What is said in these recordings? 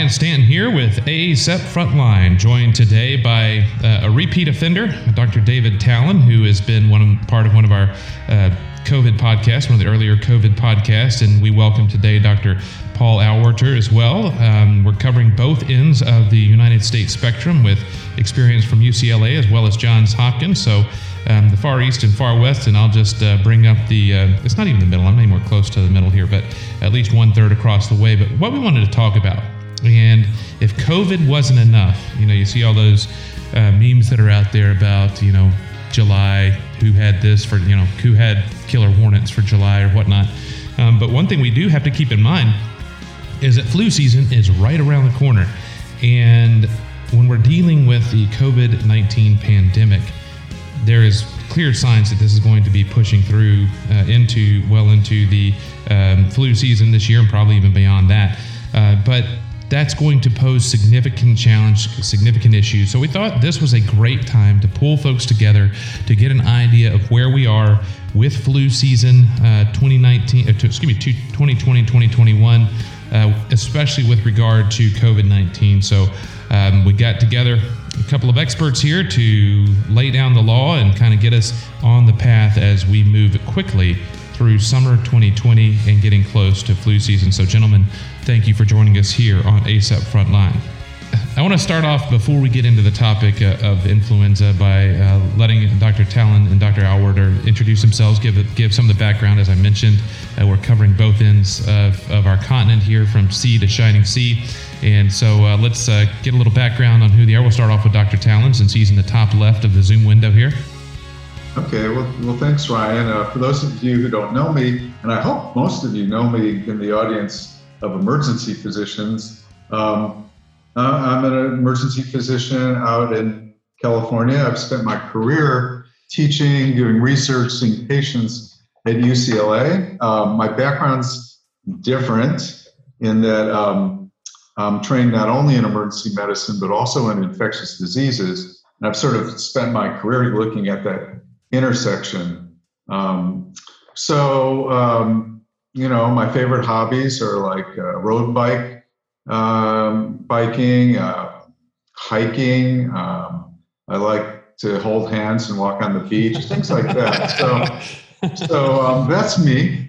Ryan Stanton here with ACEP Frontline, joined today by uh, a repeat offender, Dr. David Talan, who has been one of, part of one of our uh, COVID podcasts, one of the earlier COVID podcasts, and we welcome today Dr. Paul Auwaerter as well. Um, we're covering both ends of the United States spectrum with experience from UCLA as well as Johns Hopkins. So um, the far east and far west, and I'll just uh, bring up the. Uh, it's not even the middle. I'm more close to the middle here, but at least one third across the way. But what we wanted to talk about, and if COVID wasn't enough, you know, you see all those uh, memes that are out there about, you know, July, who had this for, you know, who had killer hornets for July or whatnot. Um, but one thing we do have to keep in mind is that flu season is right around the corner, and when we're dealing with the COVID 19 pandemic there is clear signs that this is going to be pushing through uh, into well into the um, flu season this year and probably even beyond that. Uh, but that's going to pose significant challenge, significant issues. So we thought this was a great time to pull folks together to get an idea of where we are with flu season uh, 2019, uh, excuse me, 2020, 2021, uh, especially with regard to COVID 19. So um, we got together a couple of experts here to lay down the law and kind of get us on the path as we move quickly through summer 2020 and getting close to flu season. So, gentlemen, thank you for joining us here on ACEP Frontline. I want to start off before we get into the topic uh, of influenza by uh, letting Dr. Talan and Dr. Auwaerter introduce themselves, give give some of the background. As I mentioned, uh, we're covering both ends of, of our continent here, from sea to shining sea. And so uh, let's uh, get a little background on who they are. We'll start off with Dr. Talan, since he's in the top left of the Zoom window here. Okay, well, well thanks, Ryan. Uh, for those of you who don't know me, and I hope most of you know me in the audience of emergency physicians, um, I'm an emergency physician out in California. I've spent my career teaching, doing research, seeing patients at UCLA. Um, my background's different in that um, I'm trained not only in emergency medicine, but also in infectious diseases. And I've sort of spent my career looking at that intersection. Um, so, um, you know, my favorite hobbies are like uh, road bike, um, biking, uh, hiking. Um, I like to hold hands and walk on the beach, things like that. So, so um, that's me.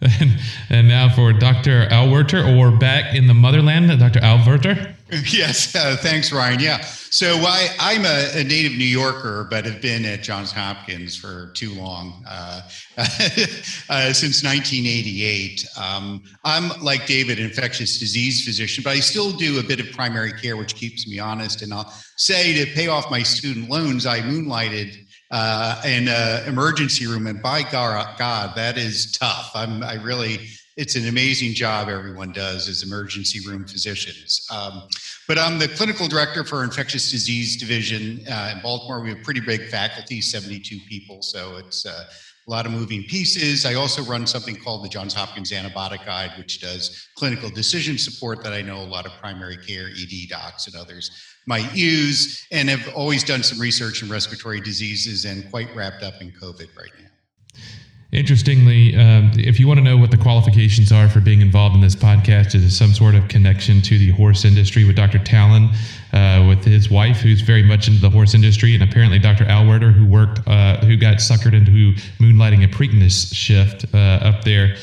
And, and now for Dr. Auwaerter, or back in the motherland, Dr. Auwaerter. Yes, uh, thanks, Ryan. Yeah. So I, I'm a, a, native New Yorker, but have been at Johns Hopkins for too long, uh, uh, since 1988. Um, I'm, like David, an infectious disease physician, but I still do a bit of primary care, which keeps me honest. And I'll say to pay off my student loans, I moonlighted uh, in an emergency room. And by God, that is tough. I'm, I really, it's an amazing job everyone does as emergency room physicians. Um, but I'm the clinical director for infectious disease division uh, in Baltimore. We have pretty big faculty, 72 people, so it's uh, a lot of moving pieces. I also run something called the Johns Hopkins Antibiotic Guide, which does clinical decision support that I know a lot of primary care, ED docs, and others might use, and have always done some research in respiratory diseases and quite wrapped up in COVID right now. Interestingly, um, if you want to know what the qualifications are for being involved in this podcast, is some sort of connection to the horse industry with Dr. Talan, uh, with his wife, who's very much into the horse industry, and apparently Dr. Auwaerter, who worked, uh, who got suckered into moonlighting a Preakness shift uh, up there.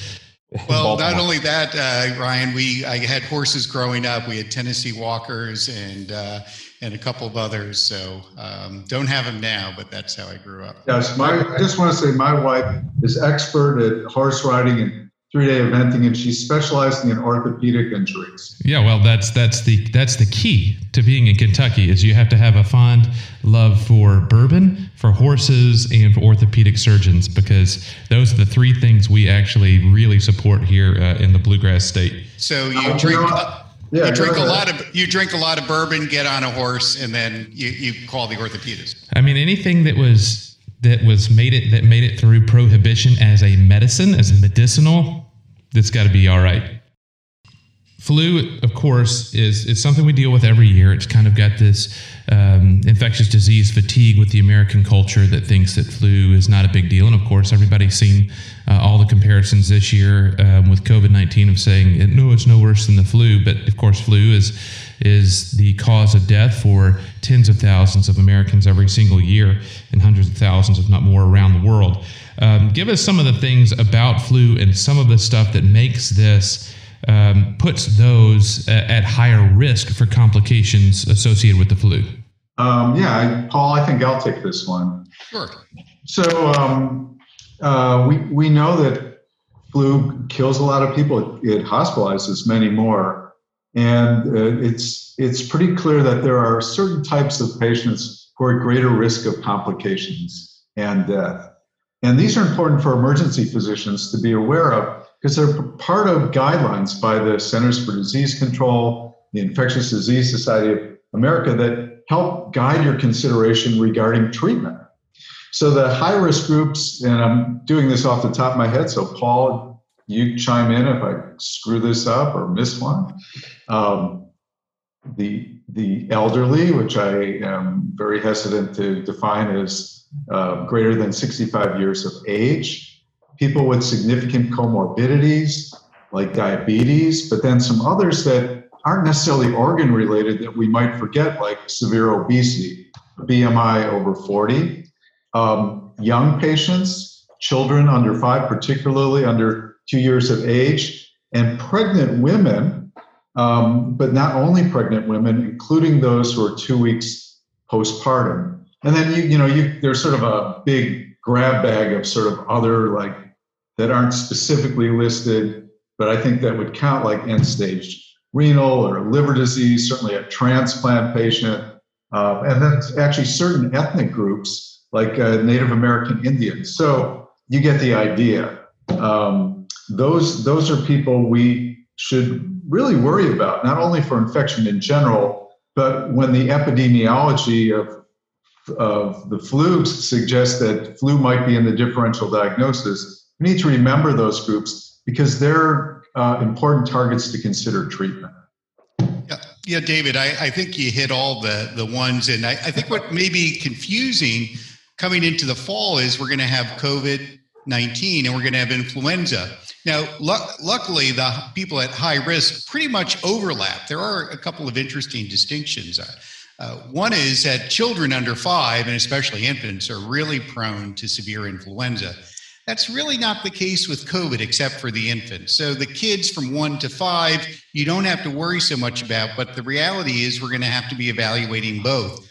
Well, not only that, uh, Ryan, we I had horses growing up. We had Tennessee Walkers and uh, and a couple of others. So um, don't have them now, but that's how I grew up. Yes, my I just want to say my wife is expert at horse riding and three day eventing, and she's specializing in orthopedic injuries. Yeah, well, that's that's the that's the key to being in Kentucky is you have to have a fond love for bourbon, for horses, and for orthopedic surgeons because those are the three things we actually really support here uh, in the bluegrass state. So you uh, drink. Yeah, you drink a lot of you drink a lot of bourbon, get on a horse, and then you, you call the orthopedist. I mean, anything that was that was made it that made it through prohibition as a medicine, as a medicinal, that's got to be all right. Flu, of course, is is something we deal with every year. It's kind of got this um, infectious disease fatigue with the American culture that thinks that flu is not a big deal. And of course, everybody's seen uh, all the comparisons this year um, with COVID 19 of saying, no, it's no worse than the flu. But of course, flu is, is the cause of death for tens of thousands of Americans every single year and hundreds of thousands, if not more, around the world. Um, give us some of the things about flu and some of the stuff that makes this. Um, puts those at higher risk for complications associated with the flu. Um, yeah, I, Paul, I think I'll take this one. Sure. So um, uh, we we know that flu kills a lot of people. It, it hospitalizes many more, and uh, it's it's pretty clear that there are certain types of patients who are at greater risk of complications and death. And these are important for emergency physicians to be aware of because they're part of guidelines by the Centers for Disease Control, the Infectious Disease Society of America that help guide your consideration regarding treatment. So the high risk groups, and I'm doing this off the top of my head, so Paul, you chime in if I screw this up or miss one. Um, the the elderly, which I am very hesitant to define as uh, greater than 65 years of age, people with significant comorbidities like diabetes, but then some others that aren't necessarily organ related that we might forget, like severe obesity, BMI over 40, um, young patients, children under five, particularly under two years of age, and pregnant women, um, but not only pregnant women, including those who are two weeks postpartum. And then you, you know, you there's sort of a big grab bag of sort of other like that aren't specifically listed, but I think that would count like end stage renal or liver disease, certainly a transplant patient, uh, and then actually certain ethnic groups like uh, Native American Indians. So you get the idea. Um, those those are people we should really worry about, not only for infection in general, but when the epidemiology of of the flu suggests that flu might be in the differential diagnosis, we need to remember those groups because they're uh, important targets to consider treatment. Yeah, yeah David, I, I, think you hit all the, the ones. And I, I think what may be confusing coming into the fall is we're going to have COVID 19 and we're going to have influenza. Now, luckily, the people at high risk pretty much overlap. There are a couple of interesting distinctions. Uh, one is that children under five, and especially infants, are really prone to severe influenza. That's really not the case with COVID, except for the infants. So the kids from one to five, you don't have to worry so much about. But the reality is, we're going to have to be evaluating both.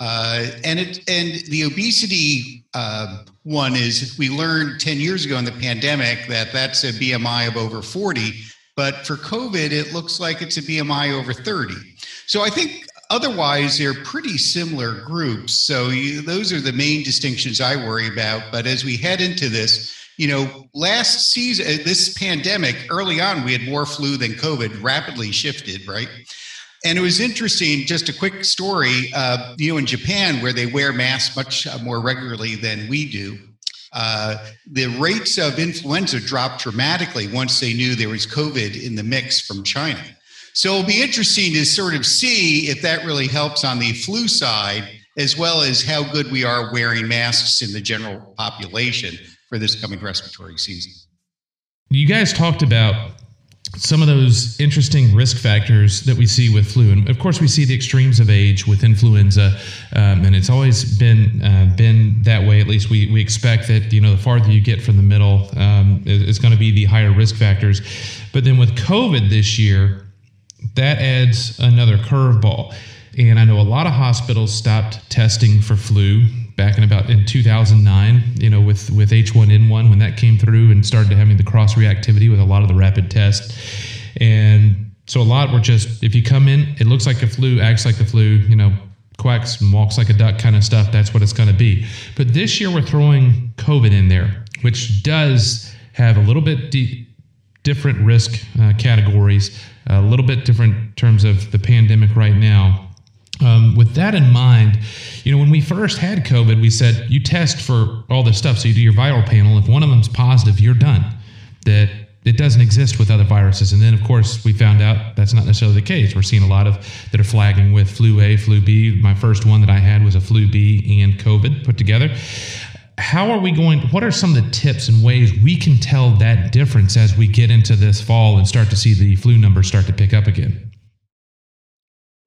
Uh, and it and the obesity uh, one is we learned 10 years ago in the pandemic that that's a BMI of over 40, but for COVID it looks like it's a BMI over 30. So I think otherwise they're pretty similar groups. So you, those are the main distinctions i worry about. But as we head into this you know last season uh, this pandemic early on we had more flu than covid rapidly shifted right? And it was interesting just a quick story uh, you know in japan where they wear masks much uh, more regularly than we do uh, the rates of influenza dropped dramatically once they knew there was covid in the mix from china so it'll be interesting to sort of see if that really helps on the flu side, as well as how good we are wearing masks in the general population for this coming respiratory season. You guys talked about some of those interesting risk factors that we see with flu, and of course, we see the extremes of age with influenza, um, and it's always been uh, been that way. At least we we expect that you know the farther you get from the middle, um, it's going to be the higher risk factors. But then with COVID this year, that adds another curveball. And I know a lot of hospitals stopped testing for flu back in about in 2009, you know, with, with H1N1 when that came through and started having the cross reactivity with a lot of the rapid tests. And so a lot were just, if you come in, it looks like a flu, acts like the flu, you know, quacks and walks like a duck kind of stuff. That's what it's going to be. But this year we're throwing COVID in there, which does have a little bit de- different risk uh, categories a little bit different terms of the pandemic right now. Um, with that in mind, you know, when we first had COVID, we said you test for all this stuff. So you do your viral panel. If one of them's positive, you're done. That it doesn't exist with other viruses. And then, of course, we found out that's not necessarily the case. We're seeing a lot of that are flagging with flu A, flu B. My first one that I had was a flu B and COVID put together. How are we going? What are some of the tips and ways we can tell that difference as we get into this fall and start to see the flu numbers start to pick up again?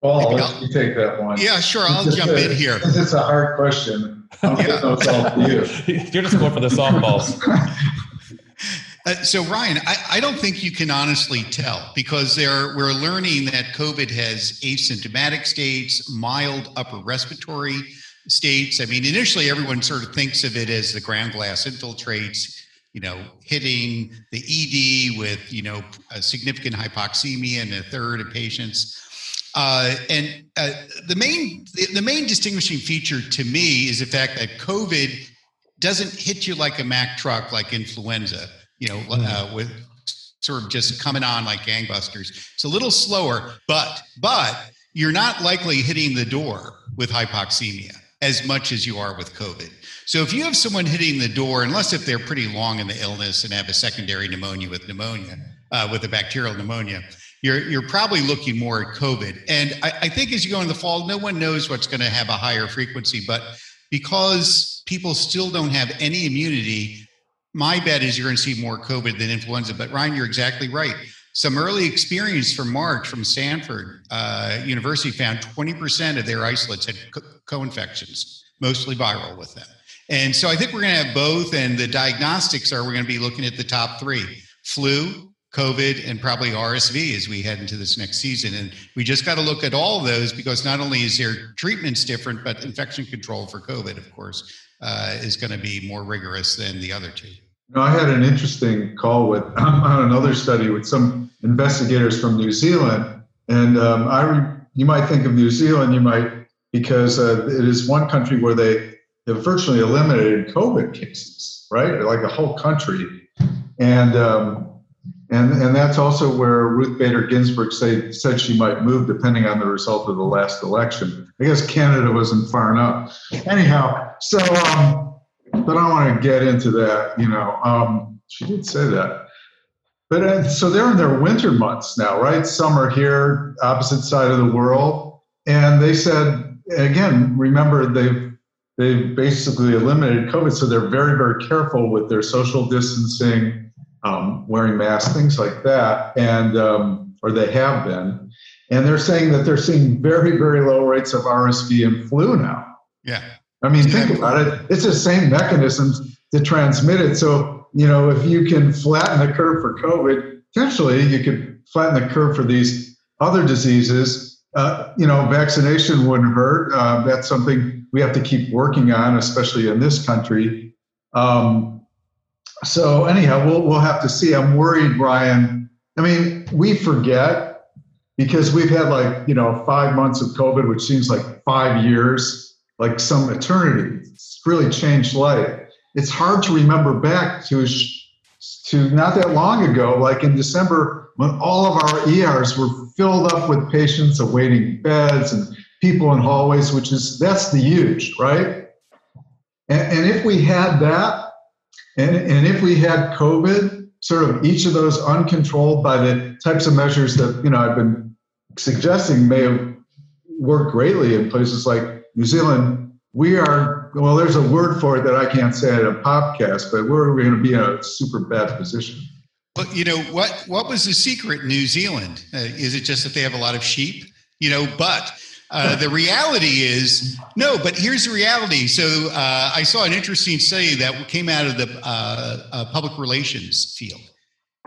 Paul, let you take that one. Yeah, sure. I'll jump a, in here. It's a hard question. I'm yeah. those all to you. You're just going for the softballs. Uh, so Ryan, I, I, don't think you can honestly tell because there we're learning that COVID has asymptomatic states, mild upper respiratory states. I mean, initially everyone sort of thinks of it as the ground glass infiltrates, you know, hitting the ED with you know a significant hypoxemia in a third of patients. Uh, and uh, the main the, main distinguishing feature to me is the fact that COVID doesn't hit you like a Mack truck, like influenza. You know, uh, mm-hmm. with sort of just coming on like gangbusters. It's a little slower, but but you're not likely hitting the door with hypoxemia as much as you are with COVID. So if you have someone hitting the door, unless if they're pretty long in the illness and have a secondary pneumonia with pneumonia, uh, with a bacterial pneumonia, you're you're probably looking more at COVID. And I, I think as you go in the fall, no one knows what's going to have a higher frequency, but because people still don't have any immunity, my bet is you're going to see more COVID than influenza. But Ryan, you're exactly right. Some early experience from March from Stanford uh, University found 20% of their isolates had co-infections, mostly viral with them. And so I think we're going to have both. And the diagnostics are we're going to be looking at the top three flu, COVID and probably RSV as we head into this next season. And we just got to look at all those because not only is their treatments different, but infection control for COVID, of course, uh, is going to be more rigorous than the other two. You know, I had an interesting call with on another study with some investigators from New Zealand, and um, I re, you might think of New Zealand, you might because uh, it is one country where they have virtually eliminated COVID cases, right? Like a whole country, and um, and, and that's also where Ruth Bader Ginsburg say, said she might move depending on the result of the last election. I guess Canada wasn't far enough. Anyhow, so, um, but I want to get into that, you know. Um, she did say that. But uh, so they're in their winter months now, right? Summer here, opposite side of the world. And they said, again, remember, they've they've basically eliminated COVID, so they're very, very careful with their social distancing um, wearing masks, things like that, and um, or they have been, and they're saying that they're seeing very, very low rates of RSV and flu now. Yeah, I mean, think about it. It's the same mechanisms to transmit it. So you know, if you can flatten the curve for COVID, potentially you could flatten the curve for these other diseases. Uh, you know, vaccination wouldn't hurt. Uh, that's something we have to keep working on, especially in this country. Um, so anyhow, we'll we'll have to see. I'm worried, Ryan. I mean, we forget because we've had like you know five months of COVID, which seems like five years, like some eternity. It's really changed life. It's hard to remember back to to not that long ago, like in December, when all of our ERs were filled up with patients awaiting beds and people in hallways, which is that's the huge, right? And, and if we had that, and, and if we had COVID, sort of each of those uncontrolled by the types of measures that you know I've been suggesting may have worked greatly in places like New Zealand, we are well. There's a word for it that I can't say at a podcast, but we're, we're going to be in a super bad position. But you know what? What was the secret in New Zealand? Uh, is it just that they have a lot of sheep? You know, but uh, the reality is no, but here's the reality. So uh, I saw an interesting study that came out of the uh, uh, public relations field,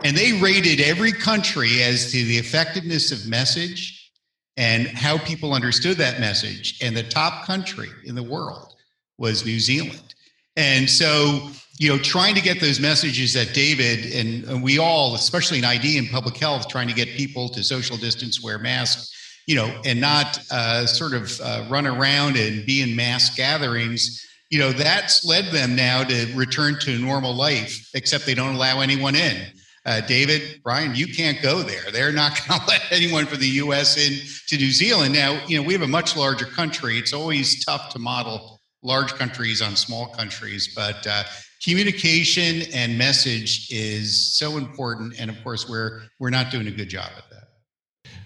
and they rated every country as to the effectiveness of message and how people understood that message. And the top country in the world was New Zealand. And so, you know, trying to get those messages that David and, and we all, especially in ID and public health, trying to get people to social distance, wear masks you know, and not uh, sort of uh, run around and be in mass gatherings, you know, that's led them now to return to normal life, except they don't allow anyone in. Uh, David, Ryan, you can't go there. They're not going to let anyone from the U.S. in to New Zealand. Now, you know, we have a much larger country. It's always tough to model large countries on small countries, but uh, communication and message is so important, and of course, we're we're not doing a good job at that.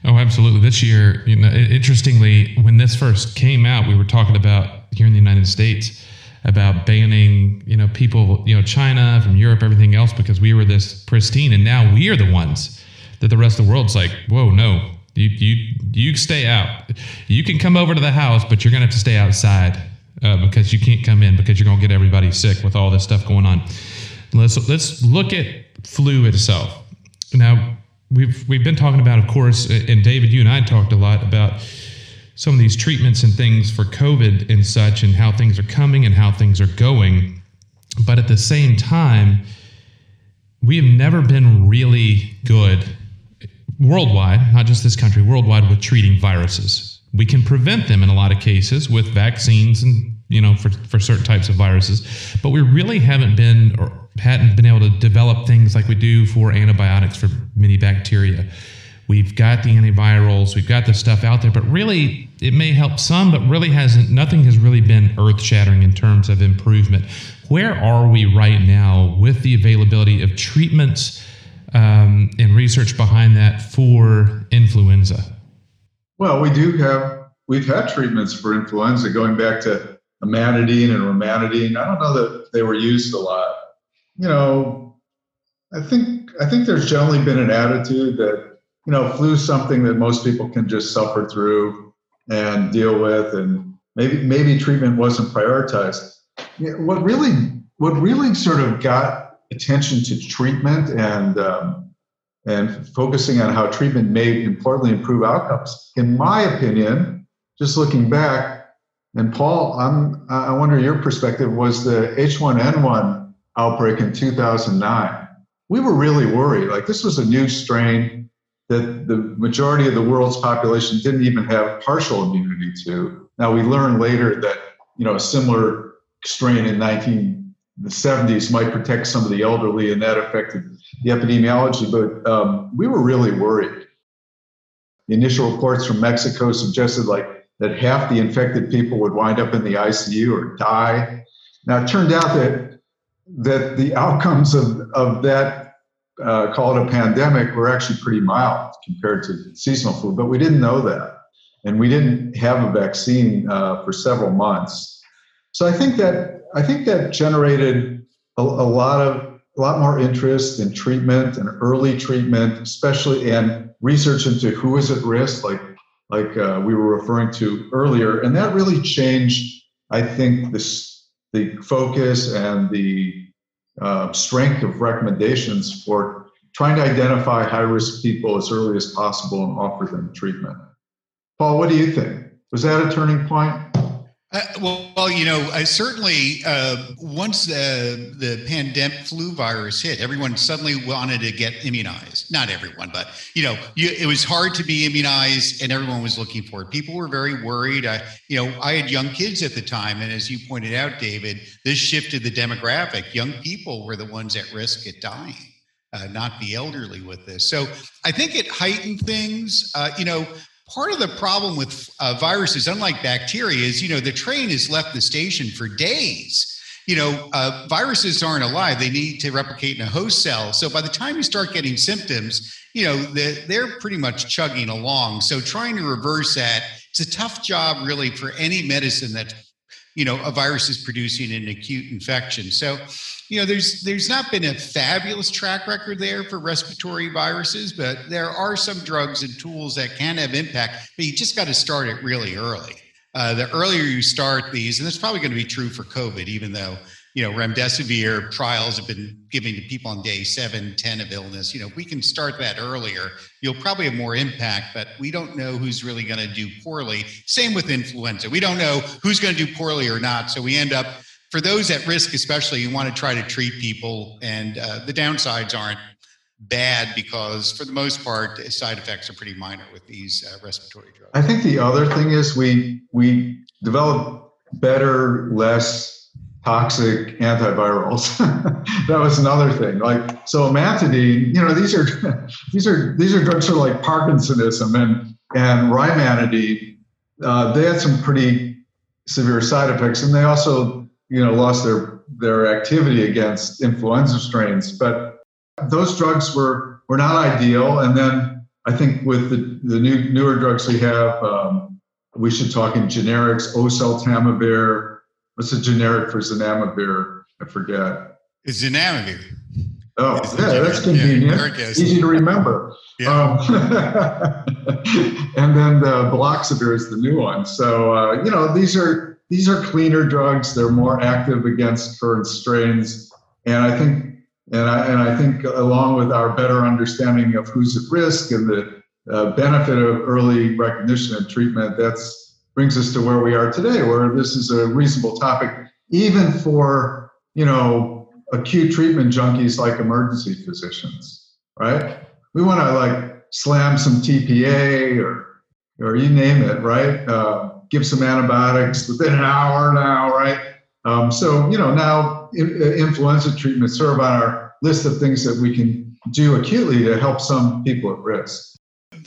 Oh, absolutely. This year, you know, interestingly, when this first came out, we were talking about here in the United States about banning, you know, people, you know, China from Europe, everything else, because we were this pristine, and now we are the ones that the rest of the world's like, whoa, no, you you you stay out. You can come over to the house, but you're gonna have to stay outside uh, because you can't come in because you're gonna get everybody sick with all this stuff going on. Let's let's look at flu itself. Now we've we've been talking about, of course, and David, you and I talked a lot about some of these treatments and things for COVID and such, and how things are coming and how things are going. But at the same time, we have never been really good worldwide, not just this country, worldwide, with treating viruses. We can prevent them in a lot of cases with vaccines and you know for, for certain types of viruses, but we really haven't been or hadn't been able to develop things like we do for antibiotics for many bacteria. We've got the antivirals, we've got the stuff out there, but really it may help some, but really hasn't. Nothing has really been earth shattering in terms of improvement. Where are we right now with the availability of treatments? um, and research behind that for influenza? Well, we do have, we've had treatments for influenza going back to amantadine and rimantadine. I don't know that they were used a lot. You know, I think I think there's generally been an attitude that you know flu is something that most people can just suffer through and deal with, and maybe maybe treatment wasn't prioritized. what really what really sort of got attention to treatment and um, and focusing on how treatment may importantly improve outcomes. In my opinion, just looking back, and Paul, I'm, I wonder your perspective was the H1N1 outbreak in 2009. We were really worried. Like this was a new strain that the majority of the world's population didn't even have partial immunity to. Now we learned later that you know a similar strain in 19 the 70s might protect some of the elderly, and that affected the epidemiology. But um, we were really worried. The initial reports from Mexico suggested like that half the infected people would wind up in the ICU or die. Now it turned out that that the outcomes of, of that uh, call it a pandemic were actually pretty mild compared to seasonal flu, but we didn't know that, and we didn't have a vaccine uh, for several months. So I think that I think that generated a, a lot of a lot more interest in treatment and early treatment, especially and research into who is at risk, like like uh, we were referring to earlier, and that really changed. I think this the focus and the uh, strength of recommendations for trying to identify high risk people as early as possible and offer them treatment. Paul, what do you think? Was that a turning point? Uh, well, well, you know, I certainly uh, once uh, the pandemic flu virus hit, everyone suddenly wanted to get immunized. Not everyone, but you know, you, it was hard to be immunized, and everyone was looking for it. People were very worried. I, you know, I had young kids at the time, and as you pointed out, David, this shifted the demographic. Young people were the ones at risk at dying. Uh, not the elderly with this. So I think it heightened things. Uh, you know, part of the problem with uh, viruses, unlike bacteria, is you know the train has left the station for days. You know, uh, viruses aren't alive; they need to replicate in a host cell. So by the time you start getting symptoms, you know they're, they're pretty much chugging along. So trying to reverse that, it's a tough job, really, for any medicine that you know a virus is producing an acute infection. So you know, there's there's not been a fabulous track record there for respiratory viruses, but there are some drugs and tools that can have impact. But you just got to start it really early. Uh, the earlier you start these, and that's probably going to be true for COVID, even though you know remdesivir trials have been given to people on day seven, 10 of illness. You know, if we can start that earlier, you'll probably have more impact. But we don't know who's really going to do poorly. Same with influenza. We don't know who's going to do poorly or not. So we end up for those at risk, especially, you want to try to treat people, and uh, the downsides aren't bad because, for the most part, side effects are pretty minor with these uh, respiratory drugs. I think the other thing is we we develop better, less toxic antivirals. that was another thing. Like so, amantadine. You know, these are these are these are drugs for like Parkinsonism and and rimantadine. Uh, they had some pretty severe side effects, and they also you know lost their their activity against influenza strains. But those drugs were were not ideal. And then I think with the the new newer drugs we have, um, we should talk in generics. Oseltamivir. What's the generic for zanamivir? I forget. It's zanamivir. Oh, yeah, that's convenient. Yeah, Easy to remember. Yeah. Um, and then the Baloxavir is the new one. So uh, you know these are these are cleaner drugs. They're more active against current strains, and I think and I and I think along with our better understanding of who's at risk and the uh, benefit of early recognition and treatment, that's brings us to where we are today, where this is a reasonable topic, even for you know acute treatment junkies like emergency physicians, right? We want to like slam some TPA or or you name it, right? Uh, give some antibiotics within an hour now, right? Um, so you know now in, influenza treatments serve on our list of things that we can do acutely to help some people at risk.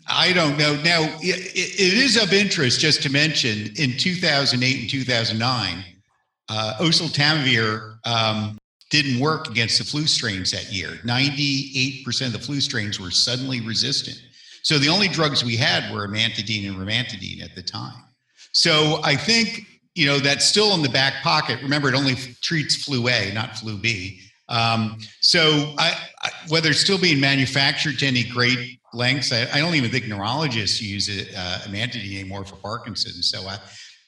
I don't know. Now, it, it is of interest just to mention in 2008 and 2009, uh, oseltamivir um, didn't work against the flu strains that year. 98% of the flu strains were suddenly resistant. So the only drugs we had were amantadine and rimantadine at the time. So I think, you know, that's still in the back pocket. Remember, it only treats flu A, not flu B. Um, so I, I, whether it's still being manufactured to any great lengths, I, I don't even think neurologists use it, uh, amantadine anymore for Parkinson's. So I,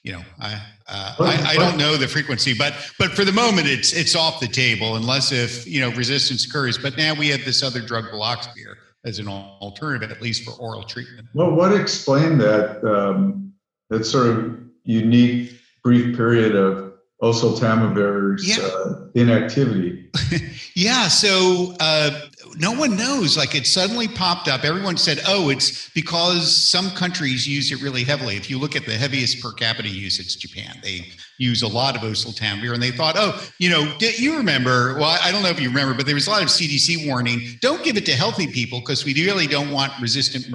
you know, I, uh, I, I don't know the frequency, but but for the moment, it's it's off the table unless if you know resistance occurs. But now we have this other drug, Baloxavir, as an alternative, at least for oral treatment. Well, what explained that um, that sort of unique brief period of oseltamivir's yeah. uh, inactivity? yeah, so uh, no one knows. Like it suddenly popped up. Everyone said, oh, it's because some countries use it really heavily. If you look at the heaviest per capita use, it's Japan. They use a lot of oseltamivir and they thought, oh, you know, you remember, well, I don't know if you remember, but there was a lot of CDC warning. Don't give it to healthy people because we really don't want resistant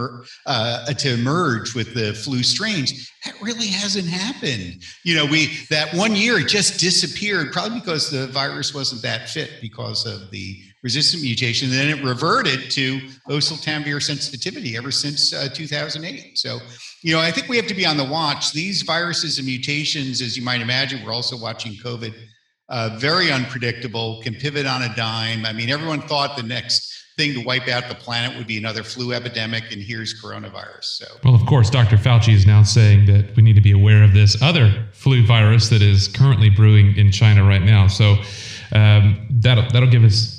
uh, to emerge with the flu strains. That really hasn't happened. You know, we, that one year it just disappeared, probably because the virus wasn't that fit because of the resistant mutation. And then it reverted to oseltamivir sensitivity ever since uh, 2008. So, you know, I think we have to be on the watch. These viruses and mutations, as you might imagine, we're also watching COVID, uh, very unpredictable, can pivot on a dime. I mean, everyone thought the next thing to wipe out the planet would be another flu epidemic, and here's coronavirus. So, well, of course, Dr. Fauci is now saying that we need to be aware of this other flu virus that is currently brewing in China right now. So, um, that'll that'll give us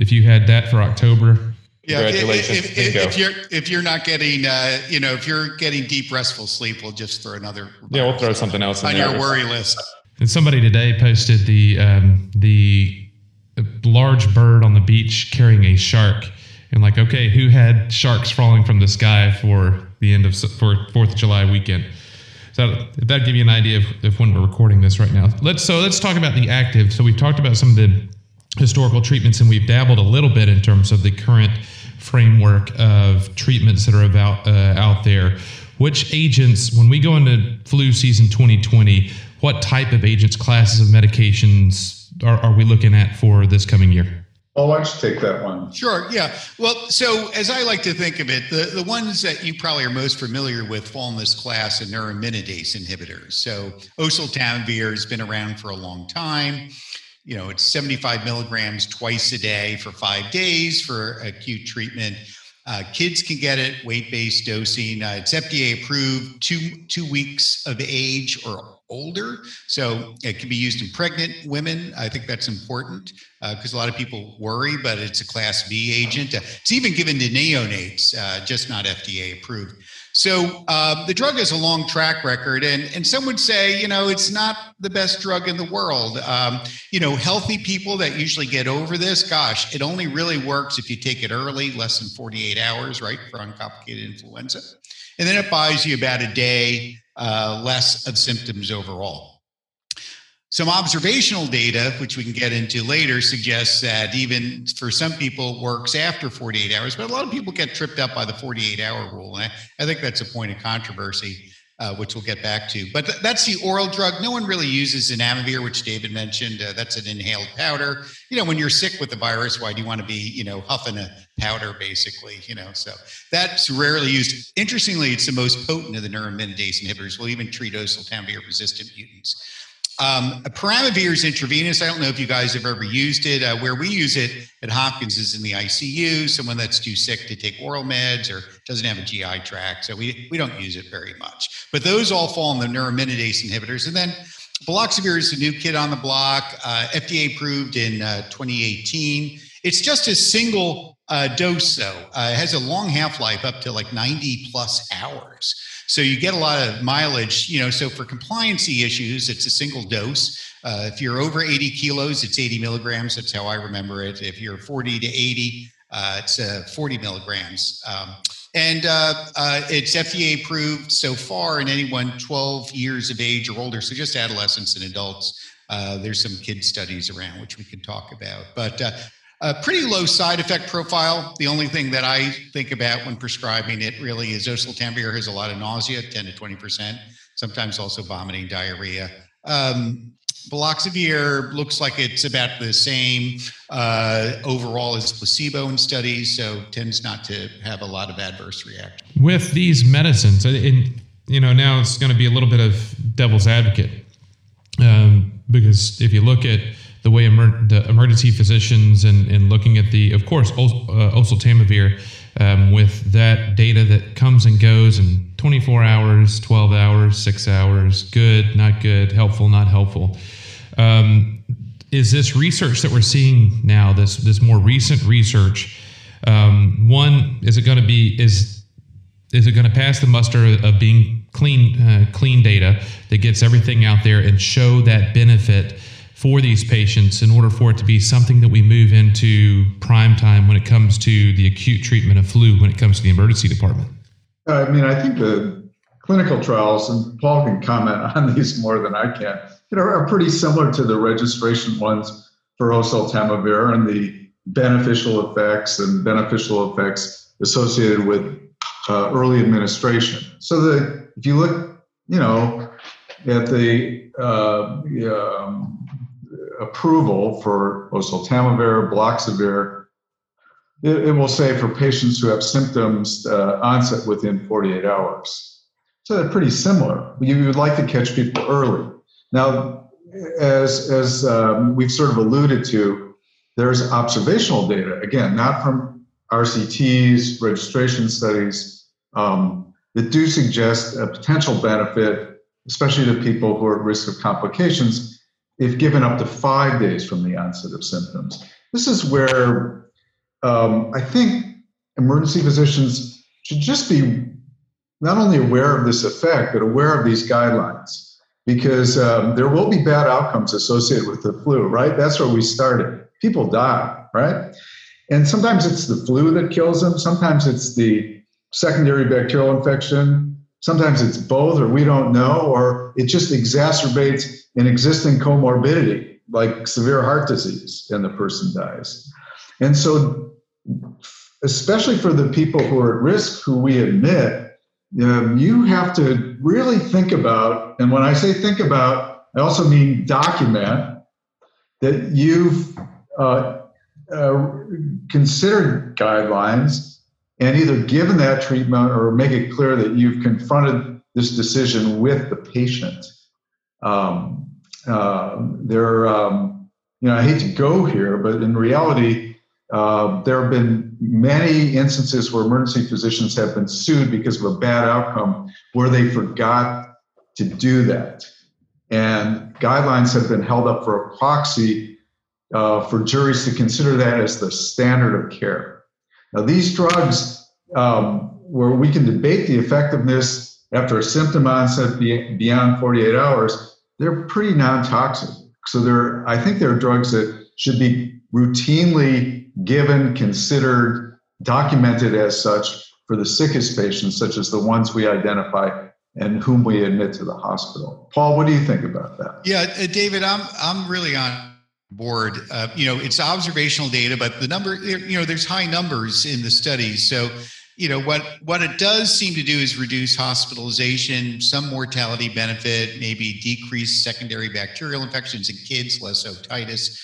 if you had that for October. Yeah, Congratulations. If, if, if, you're if you're not getting uh, you know if you're getting deep restful sleep, we'll just throw another. Yeah, we'll throw something else on your worry list. And somebody today posted the um, the large bird on the beach carrying a shark, and like, okay, who had sharks falling from the sky for the end of for Fourth of July weekend? So that give you an idea of, of when we're recording this right now. Let's so let's talk about the active. So we've talked about some of the historical treatments, and we've dabbled a little bit in terms of the current framework of treatments that are about uh, out there. Which agents, when we go into flu season 2020, what type of agents, classes of medications are, are we looking at for this coming year? Oh, why don't you take that one? Sure. Yeah. Well, so as I like to think of it, the, the ones that you probably are most familiar with fall in this class of neuraminidase inhibitors. So oseltamivir has been around for a long time you know, it's 75 milligrams twice a day for five days for acute treatment. Uh, kids can get it weight-based dosing. Uh, it's FDA approved two two weeks of age or older, so it can be used in pregnant women. I think that's important because uh, a lot of people worry, but it's a Class B agent. Uh, it's even given to neonates, uh, just not FDA approved. So uh, the drug has a long track record, and, and some would say, you know, it's not the best drug in the world. Um, you know, healthy people that usually get over this, gosh, it only really works if you take it early, less than 48 hours, right, for uncomplicated influenza. And then it buys you about a day uh, less of symptoms overall. Some observational data, which we can get into later, suggests that even for some people it works after 48 hours, but a lot of people get tripped up by the 48 hour rule. And I, I think that's a point of controversy. uh, which we'll get back to. But th- that's the oral drug. No one really uses zanamivir, which David mentioned. Uh, that's an inhaled powder. You know, when you're sick with the virus, why do you want to be, you know, huffing a powder, basically? You know, so that's rarely used. Interestingly, it's the most potent of the neuraminidase inhibitors. We'll even treat oseltamivir resistant mutants. Um, Peramivir is intravenous. I don't know if you guys have ever used it. Uh, where we use it at Hopkins is in the ICU, someone that's too sick to take oral meds or doesn't have a GI tract. So we, we don't use it very much. But those all fall in the neuraminidase inhibitors. And then Baloxavir is a new kid on the block, uh, FDA approved in uh, 2018. It's just a single uh, dose, though. Uh, it has a long half life up to like 90 plus hours. So you get a lot of mileage, you know. So for compliancy issues, it's a single dose. Uh, if you're over 80 kilos, it's 80 milligrams. That's how I remember it. If you're 40 to 80, uh, it's uh, 40 milligrams. Um, and uh, uh, it's FDA approved so far in anyone 12 years of age or older. So just adolescents and adults. Uh, there's some kid studies around which we can talk about. But a pretty low side effect profile. The only thing that I think about when prescribing it really is oseltamivir has a lot of nausea, 10 to 20%, sometimes also vomiting, diarrhea. Um, Baloxavir looks like it's about the same uh, overall as placebo in studies, so tends not to have a lot of adverse reactions. With these medicines, and you know, now it's going to be a little bit of devil's advocate um, because if you look at the way emer- the emergency physicians and, and looking at the, of course, os- uh, oseltamivir um, with that data that comes and goes in 24 hours, 12 hours, six hours, good, not good, helpful, not helpful. Um, is this research that we're seeing now, this this more recent research, um, one is it going to be is is it going to pass the muster of being clean uh, clean data that gets everything out there and show that benefit for these patients in order for it to be something that we move into prime time when it comes to the acute treatment of flu when it comes to the emergency department? I mean, I think the clinical trials, and Paul can comment on these more than I can, you know, are pretty similar to the registration ones for oseltamivir and the beneficial effects and beneficial effects associated with uh, early administration. So that if you look, you know, at the uh, um, approval for oseltamivir, baloxavir, it, it, will say for patients who have symptoms uh, onset within 48 hours. So they're pretty similar. You would like to catch people early. Now, as, as um, we've sort of alluded to, there's observational data, again, not from RCTs, registration studies, um, that do suggest a potential benefit, especially to people who are at risk of complications if given up to five days from the onset of symptoms. This is where um, I think emergency physicians should just be not only aware of this effect, but aware of these guidelines because um, there will be bad outcomes associated with the flu, right? That's where we started. People die, right? And sometimes it's the flu that kills them, sometimes it's the secondary bacterial infection, sometimes it's both, or we don't know, or it just exacerbates an existing comorbidity like severe heart disease and the person dies. And so, especially for the people who are at risk, who we admit, um, you have to really think about, and when I say think about, I also mean document that you've uh, uh, considered guidelines and either given that treatment or make it clear that you've confronted this decision with the patient. Um, uh, there, um, you know, I hate to go here, but in reality, uh, there have been many instances where emergency physicians have been sued because of a bad outcome where they forgot to do that. And guidelines have been held up for a proxy uh, for juries to consider that as the standard of care. Now, these drugs, um, where we can debate the effectiveness after a symptom onset beyond 48 hours, they're pretty non-toxic. So they're, I think they're drugs that should be routinely given, considered, documented as such for the sickest patients, such as the ones we identify and whom we admit to the hospital. Paul, what do you think about that? Yeah, uh, David, I'm I'm really on board. Uh, you know, it's observational data, but the number, you know, there's high numbers in the studies. So you know what what it does seem to do is reduce hospitalization, some mortality benefit, maybe decrease secondary bacterial infections in kids, less otitis.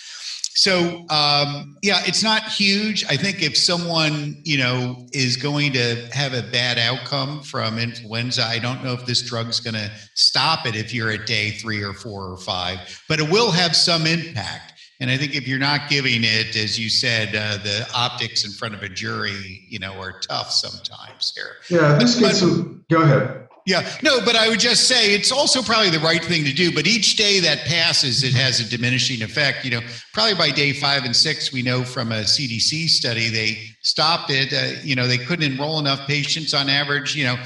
So um, yeah, it's not huge. I think if someone you know is going to have a bad outcome from influenza, I don't know if this drug's going to stop it if you're at day three or four or five, but it will have some impact. And I think if you're not giving it, as you said, uh, the optics in front of a jury, you know, are tough sometimes here. Yeah, this gets. But, go ahead. Yeah, no, but I would just say it's also probably the right thing to do. But each day that passes, it has a diminishing effect. You know, probably by day five and six, we know from a CDC study they stopped it. Uh, you know, they couldn't enroll enough patients on average. You know,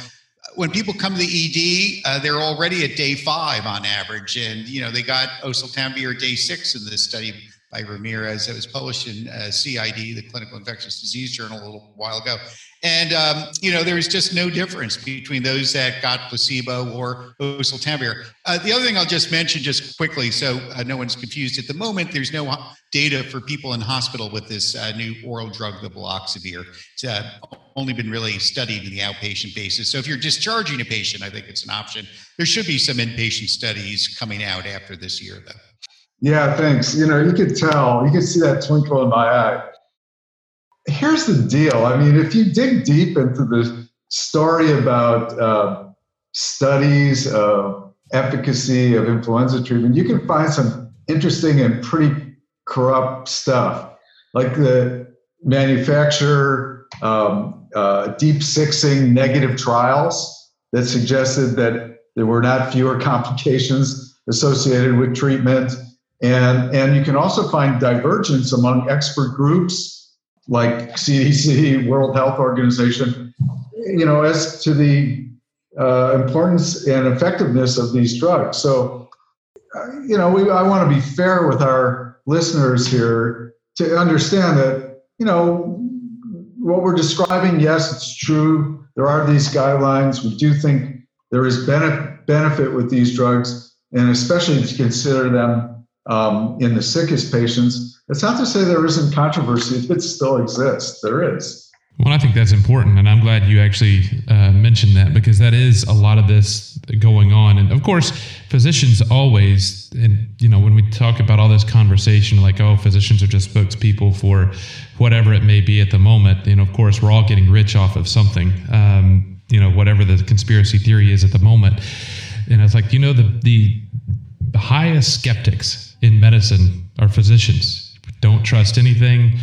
when people come to the ED, uh, they're already at day five on average, and you know they got oseltamivir day six in this study by Ramirez that was published in uh, CID, the Clinical Infectious Disease Journal, a little while ago. And um, you know, there was just no difference between those that got placebo or oseltamivir. Uh, the other thing I'll just mention, just quickly, so uh, no one's confused. At the moment, there's no data for people in hospital with this uh, new oral drug, the baloxavir. It's uh, only been really studied in the outpatient basis. So if you're discharging a patient, I think it's an option. There should be some inpatient studies coming out after this year, though. Yeah, thanks. You know, you could tell, you could see that twinkle in my eye here's the deal. I mean, if you dig deep into the story about uh, studies of efficacy of influenza treatment, you can find some interesting and pretty corrupt stuff, like the manufacturer um, uh, deep sixing negative trials that suggested that there were not fewer complications associated with treatment. And, and you can also find divergence among expert groups like CDC, World Health Organization, you know, as to the uh, importance and effectiveness of these drugs. So, uh, you know, we, I want to be fair with our listeners here to understand that, you know, what we're describing, yes, it's true. There are these guidelines. We do think there is benefit benefit with these drugs, and especially to consider them um, in the sickest patients. It's not to say there isn't controversy. It still exists. There is. Well, I think that's important, and I'm glad you actually uh, mentioned that because that is a lot of this going on. And of course, physicians always, and you know, when we talk about all this conversation, like, oh, physicians are just spokespeople for whatever it may be at the moment. You know, of course, we're all getting rich off of something. Um, you know, whatever the conspiracy theory is at the moment. And it's like, you know, the the highest skeptics in medicine are physicians don't trust anything.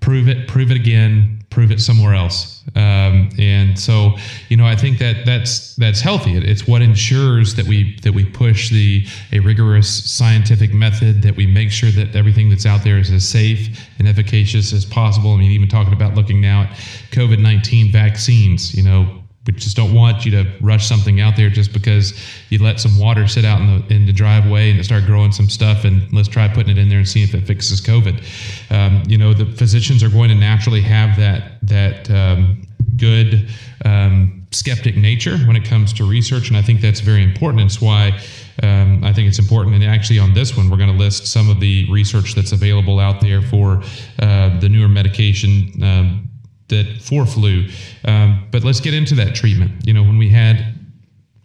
Prove it. Prove it again. Prove it somewhere else. Um, and so, you know, I think that that's that's healthy. it's what ensures that we that we push the a rigorous scientific method. That we make sure that everything that's out there is as safe and efficacious as possible. I mean, even talking about looking now at COVID nineteen vaccines. You know, we just don't want you to rush something out there just because you let some water sit out in the in the driveway and it start growing some stuff and let's try putting it in there and see if it fixes COVID. Um, you know, the physicians are going to naturally have that that um, good um, skeptic nature when it comes to research, and I think that's very important. It's why. Um, I think it's important. And actually, on this one, we're going to list some of the research that's available out there for uh, the newer medication um, that for flu. Um, but let's get into that treatment. You know, when we had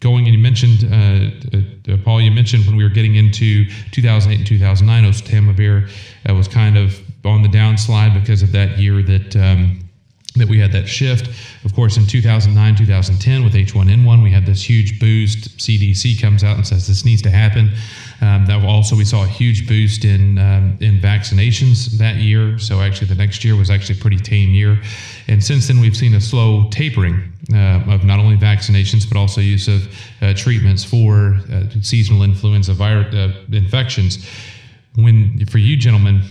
going, and you mentioned, uh, uh, Paul, you mentioned when we were getting into 2008 and 2009, oseltamivir uh, was kind of on the downslide because of that year that. Um, that we had that shift. Of course, in 2009, 2010, with H1N1, we had this huge boost. CDC comes out and says this needs to happen. Um, that also we saw a huge boost in um, in vaccinations that year. So actually, the next year was actually a pretty tame year. And since then, we've seen a slow tapering uh, of not only vaccinations but also use of uh, treatments for uh, seasonal influenza virus uh, infections. When for you gentlemen,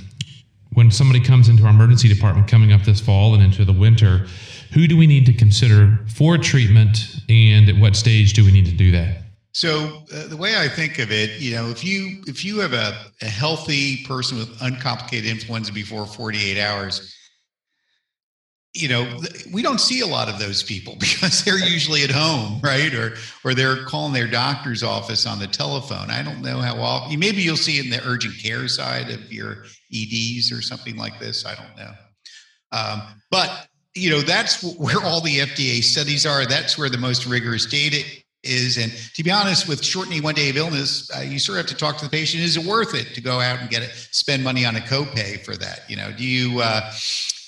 when somebody comes into our emergency department coming up this fall and into the winter, who do we need to consider for treatment, and at what stage do we need to do that? So uh, the way I think of it, you know, if you if you have a, a healthy person with uncomplicated influenza before 48 hours, you know, we don't see a lot of those people because they're usually at home, right? Or or they're calling their doctor's office on the telephone. I don't know how often. Maybe you'll see it in the urgent care side of your EDs or something like this. I don't know. Um, but you know, that's where all the FDA studies are. That's where the most rigorous data is. And to be honest, with shortening one day of illness, uh, you sort of have to talk to the patient. Is it worth it to go out and get it, spend money on a copay for that? You know, do you, uh,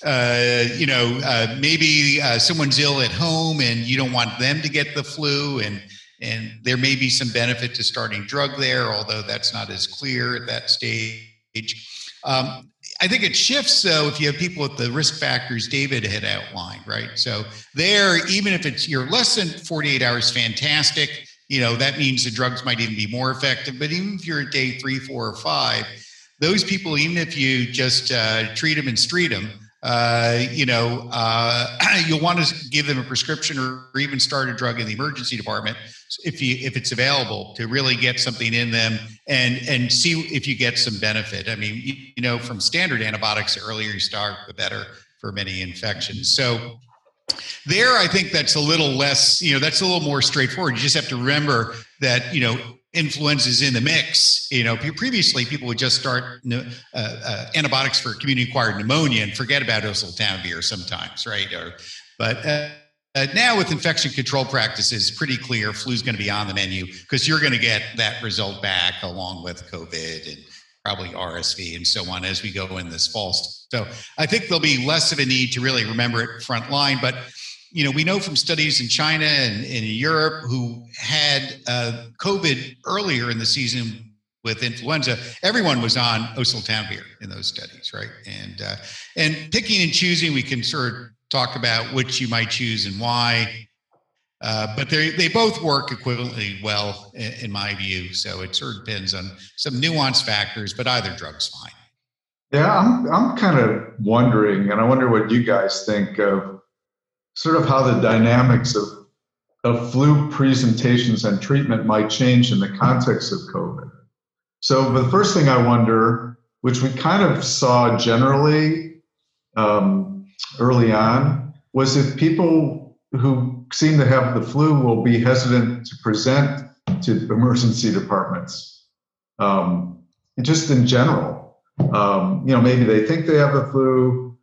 uh, you know, uh, maybe uh, someone's ill at home and you don't want them to get the flu, and and there may be some benefit to starting drug there, although that's not as clear at that stage. Um, I think it shifts though if you have people with the risk factors David had outlined, right? So there, even if it's you're less than 48 hours, fantastic. You know that means the drugs might even be more effective. But even if you're at day three, four, or five, those people, even if you just uh, treat them and street them, uh, you know, uh, you'll want to give them a prescription or, or, even start a drug in the emergency department if you if it's available to really get something in them and and see if you get some benefit. I mean, you, you know, from standard antibiotics, the earlier you start, the better for many infections. So there, I think that's a little less, you know, that's a little more straightforward. You just have to remember that, you know, influenza is in the mix. You know, previously people would just start uh, uh, antibiotics for community-acquired pneumonia and forget about oseltamivir sometimes, right? Or, but uh, uh, now with infection control practices, pretty clear flu's going to be on the menu because you're going to get that result back along with COVID and probably RSV and so on as we go in this fall. So I think there'll be less of a need to really remember it front line, but you know, we know from studies in China and in Europe who had uh, COVID earlier in the season with influenza, everyone was on oseltamivir in those studies, right? And uh, and picking and choosing, we can sort of talk about which you might choose and why. Uh, but they they both work equivalently well in, in, my view. So it sort of depends on some nuanced factors, but either drug's fine. Yeah, I'm I'm kind of wondering, and I wonder what you guys think of sort of how the dynamics of, of flu presentations and treatment might change in the context of COVID. So, the first thing I wonder, which we kind of saw generally um, early on, was if people who seem to have the flu will be hesitant to present to emergency departments, um, just in general. Um, you know, maybe they think they have the flu,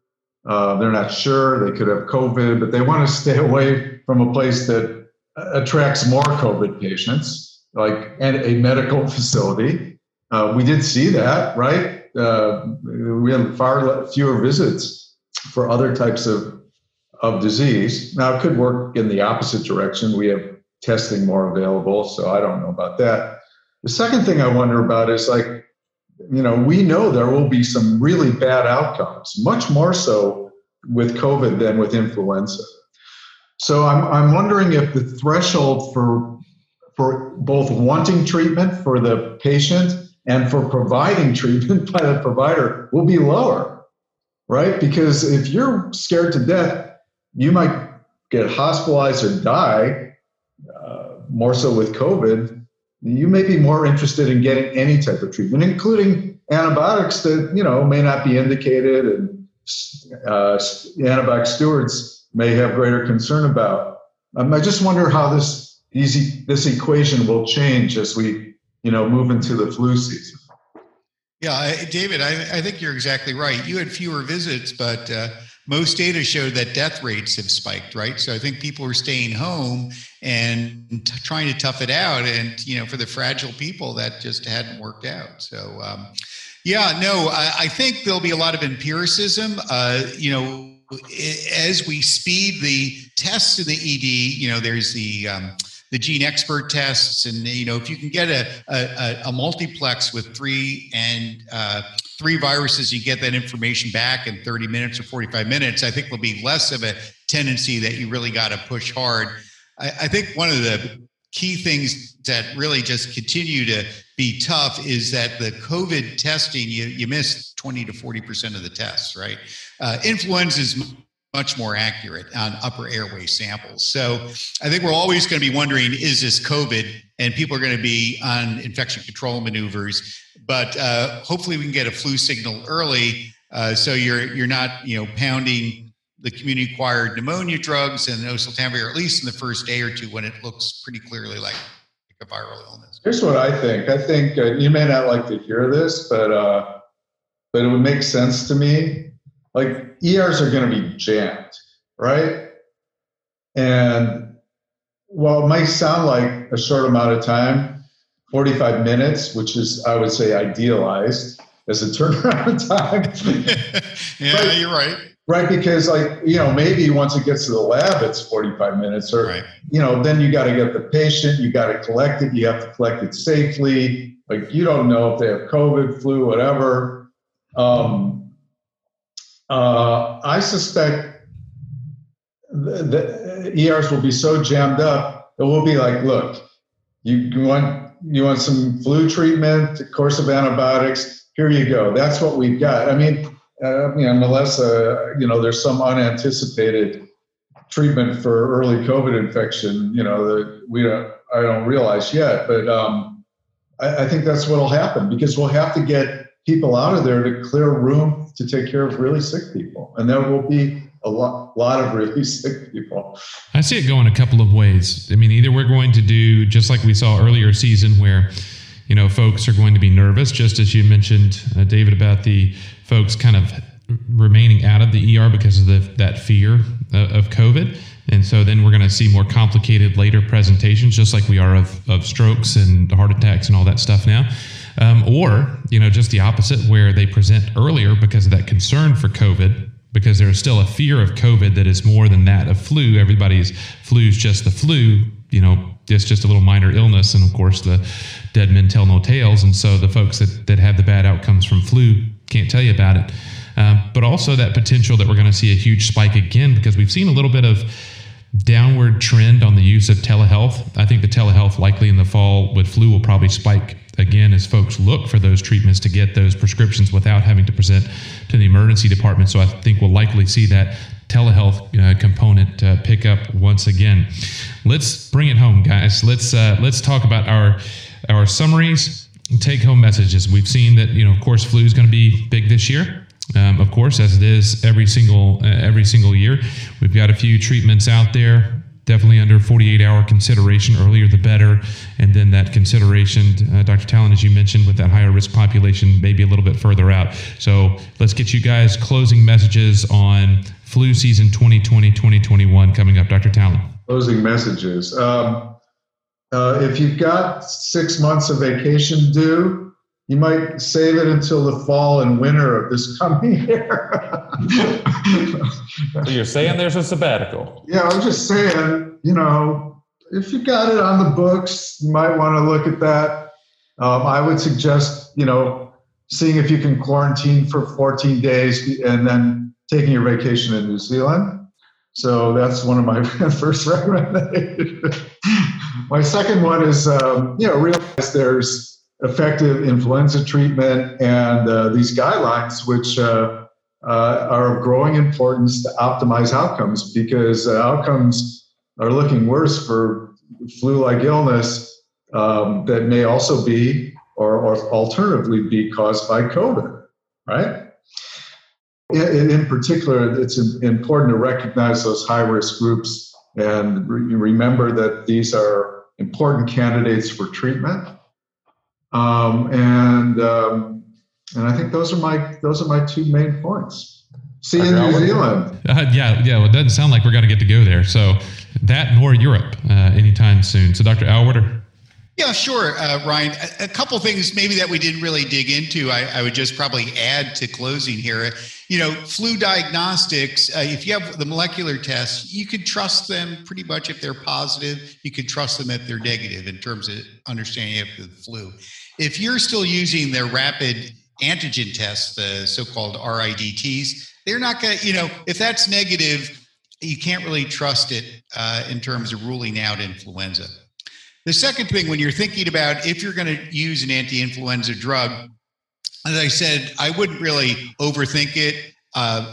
uh, they're not sure. They could have COVID, but they want to stay away from a place that attracts more COVID patients, like a medical facility. Uh, we did see that, right? Uh, we had far fewer visits for other types of, of disease. Now, it could work in the opposite direction. We have testing more available, so I don't know about that. The second thing I wonder about is like, you know, we know there will be some really bad outcomes, much more so with COVID than with influenza. So I'm, I'm wondering if the threshold for, for both wanting treatment for the patient and for providing treatment by the provider will be lower, right? Because if you're scared to death, you might get hospitalized or die, uh, more so with COVID, you may be more interested in getting any type of treatment, including antibiotics that you know may not be indicated and uh, antibiotic stewards may have greater concern about. Um, I just wonder how this easy this equation will change as we you know move into the flu season. Yeah, David, I, I think you're exactly right. You had fewer visits, but uh, most data show that death rates have spiked, right? So I think people are staying home and t- trying to tough it out. And, you know, for the fragile people, that just hadn't worked out. So, um, yeah, no, I, I, think there'll be a lot of empiricism. Uh, you know, as we speed the tests in the ED, you know, there's the um, the GeneXpert tests, and you know, if you can get a a, a multiplex with three and uh, three viruses, you get that information back in 30 minutes or 45 minutes. I think there'll be less of a tendency that you really got to push hard. I, I think one of the key things that really just continue to be tough is that the COVID testing, you, you miss 20 to 40% of the tests, right? Uh, influenza is much more accurate on upper airway samples. So I think we're always going to be wondering, is this COVID? And people are going to be on infection control maneuvers. But uh, hopefully we can get a flu signal early. Uh, so you're, you're not, you know, pounding the community acquired pneumonia drugs and oseltamivir, at least in the first day or two when it looks pretty clearly like a viral illness. Here's what I think. I think uh, you may not like to hear this, but uh, but it would make sense to me like ERs are going to be jammed. right? And while it might sound like a short amount of time, 45 minutes, which is, I would say, idealized as a turnaround time. yeah, but, you're right. Right, because like you know, maybe once it gets to the lab, it's 45 minutes, or right. you know, then you got to get the patient, you got to collect it, you have to collect it safely. Like you don't know if they have COVID, flu, whatever. Um, uh, I suspect the, the ERs will be so jammed up it will be like, look, you want you want some flu treatment, course of antibiotics. Here you go. That's what we've got. I mean uh, you know, unless uh, you know there's some unanticipated treatment for early COVID infection, you know, that we don't, I don't realize yet. But um, I, I think that's what'll happen because we'll have to get people out of there to clear room to take care of really sick people, and there will be a lot, lot of really sick people. I see it going a couple of ways. I mean, either we're going to do just like we saw earlier season, where you know folks are going to be nervous, just as you mentioned, uh, David, about the folks kind of remaining out of the ER because of the, that fear of COVID. And so then we're going to see more complicated later presentations, just like we are of, of strokes and heart attacks and all that stuff now. Um, or, you know, just the opposite, where they present earlier because of that concern for COVID, because there's still a fear of COVID that is more than that of flu. Everybody's flu is just the flu, you know, it's just a little minor illness. And of course, the dead men tell no tales. And so the folks that, that have the bad outcomes from flu can't tell you about it. Um, but also that potential that we're going to see a huge spike again because we've seen a little bit of downward trend on the use of telehealth. I think the telehealth likely in the fall with flu will probably spike again as folks look for those treatments to get those prescriptions without having to present to the emergency department. So I think we'll likely see that telehealth uh, component uh, pick up once again. Let's bring it home, guys. Let's uh, let's talk about our our summaries take home messages. We've seen that, you know, of course, flu is going to be big this year. Um, of course, as it is every single uh, every single year, we've got a few treatments out there. Definitely under 48 hour consideration. Earlier the better, and then that consideration, uh, Dr. Talan, as you mentioned, with that higher risk population, maybe a little bit further out. So let's get you guys closing messages on flu season 2020 2021 coming up. Dr. Talan. Closing messages. Um, uh, if you've got six months of vacation due, you might save it until the fall and winter of this coming year. so you're saying there's a sabbatical? Yeah, I'm just saying, you know, if you got it on the books, you might want to look at that. Um, I would suggest, you know, seeing if you can quarantine for 14 days and then taking your vacation in New Zealand. So that's one of my first recommendations. my second one is, um, you know, realize there's effective influenza treatment and uh, these guidelines, which uh, uh, are of growing importance to optimize outcomes because outcomes are looking worse for flu-like illness um, that may also be or, or alternatively be caused by COVID, right? In, in particular, it's important to recognize those high risk groups and re- remember that these are important candidates for treatment. Um, and um, and I think those are my those are my two main points. See you in New Zealand. Uh, yeah, yeah. Well, it doesn't sound like we're going to get to go there. So that nor Europe uh, anytime soon. So, Dr. Auwaerter. Yeah, sure, uh, Ryan. A, a, couple things maybe that we didn't really dig into. I, I, would just probably add to closing here. You know, flu diagnostics. Uh, if you have the molecular tests, you could trust them pretty much if they're positive. You could trust them if they're negative in terms of understanding if the flu. If you're still using their rapid antigen tests, the so-called RIDTs, they're not going to. You know, if that's negative, you can't really trust it uh, in terms of ruling out influenza. The second thing, when you're thinking about if you're going to use an anti influenza drug, as I said, I wouldn't really overthink it. Uh,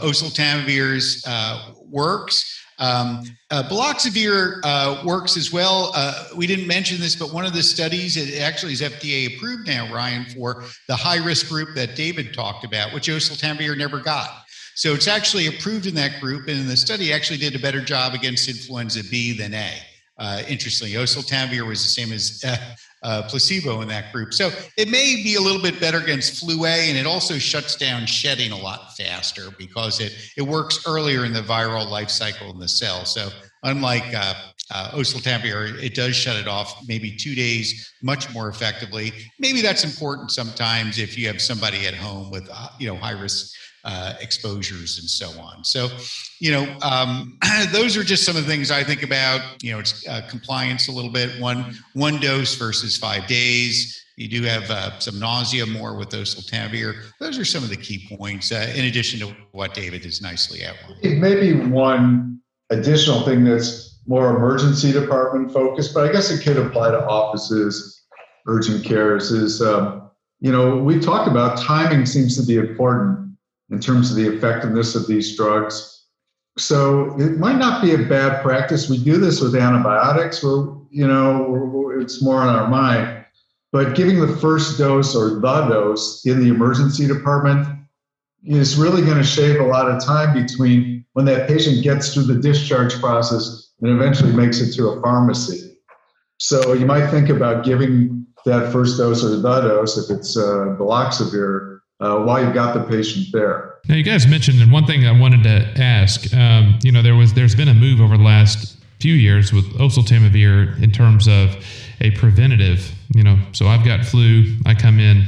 uh, works. Um, uh, baloxavir uh, works as well. Uh, we didn't mention this, but one of the studies, it actually is FDA approved now, Ryan, for the high risk group that David talked about, which oseltamivir never got. So it's actually approved in that group, and the study actually did a better job against influenza B than A. Uh, interestingly, oseltamivir was the same as uh, placebo in that group. So it may be a little bit better against flu A, and it also shuts down shedding a lot faster because it it works earlier in the viral life cycle in the cell. So unlike uh, uh, oseltamivir, it does shut it off maybe two days much more effectively. Maybe that's important sometimes if you have somebody at home with uh, you know high risk uh, exposures and so on. So, you know, um, those are just some of the things I think about. You know, it's uh, compliance a little bit. One one dose versus five days. You do have uh, some nausea more with oseltamivir. Those are some of the key points. Uh, in addition to what David has nicely outlined. Maybe one additional thing that's more emergency department focused, but I guess it could apply to offices, urgent cares. Is um, you know we talked about timing seems to be important in terms of the effectiveness of these drugs. So it might not be a bad practice. We do this with antibiotics, where you know it's more on our mind. But giving the first dose or the dose in the emergency department is really going to shave a lot of time between when that patient gets through the discharge process and eventually makes it to a pharmacy. So you might think about giving that first dose or the dose if it's uh, baloxavir uh, while you've got the patient there. Now, you guys mentioned, and one thing I wanted to ask, um, you know, there was there's been a move over the last few years with oseltamivir in terms of a preventative. You know, so I've got flu, I come in,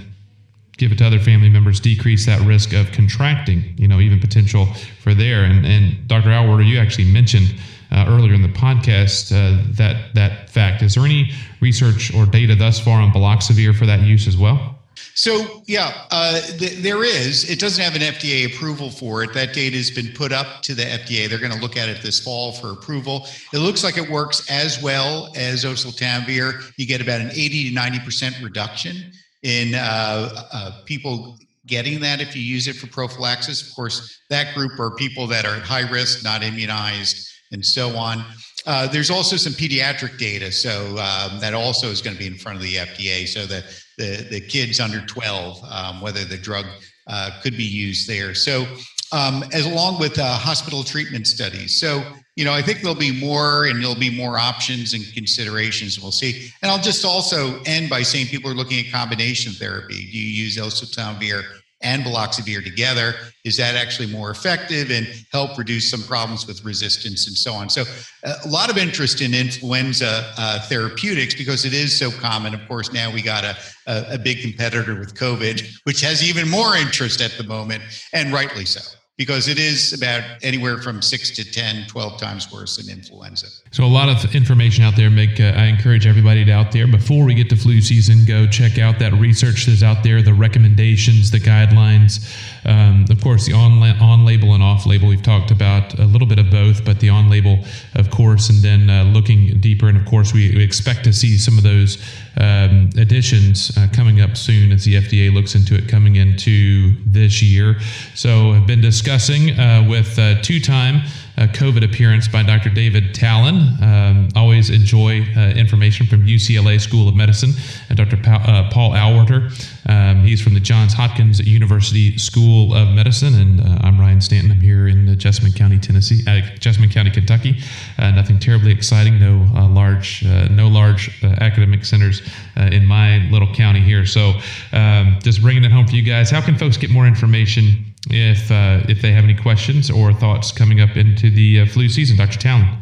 give it to other family members, decrease that risk of contracting. You know, even potential for there. And and Dr. Auwaerter, you actually mentioned. Uh, earlier in the podcast, uh, that that fact. Is there any research or data thus far on baloxavir for that use as well? So, yeah, uh, th- there is. It doesn't have an FDA approval for it. That data has been put up to the FDA. They're going to look at it this fall for approval. It looks like it works as well as oseltamivir. You get about an 80 to 90% reduction in uh, uh, people getting that if you use it for prophylaxis. Of course, that group are people that are at high risk, not immunized, and so on. Uh, there's also some pediatric data, so um, that also is going to be in front of the FDA. So that the, the kids under 12, um, whether the drug uh, could be used there. So, um, as along with uh, hospital treatment studies. So, you know, I think there'll be more and there'll be more options and considerations. We'll see. And I'll just also end by saying people are looking at combination therapy. Do you use oseltamivir and baloxavir together is that actually more effective and help reduce some problems with resistance and so on? So uh, a lot of interest in influenza uh, therapeutics because it is so common. Of course now we got a, a, a big competitor with covid which has even more interest at the moment and rightly so because it is about anywhere from 6 to 10 12 times worse than influenza. So a lot of information out there. Make uh, i encourage everybody to out there. Before we get to flu season go check out that research that's out there the recommendations the guidelines. Um, of course the on, on label and off label we've talked about a little bit of both but the on label of course and then uh, looking deeper. And of course we, we, expect to see some of those um, additions uh, coming up soon as the fda looks into it coming into this year. So I've been discussing uh, with uh, two time COVID appearance by Dr. David Talan. Um, always enjoy uh, information from UCLA School of Medicine and Dr. Pa- uh, Paul Auwaerter. Um, he's from the Johns Hopkins University School of Medicine, and uh, I'm Ryan Stanton. I'm here in Jessamine County, Tennessee, Jessamine County, Kentucky. nothing terribly exciting. No large, no large academic centers in my little county here. So, um, just bringing it home for you guys. How can folks get more information if uh, if they have any questions or thoughts coming up into the uh, flu season. Dr. Talan.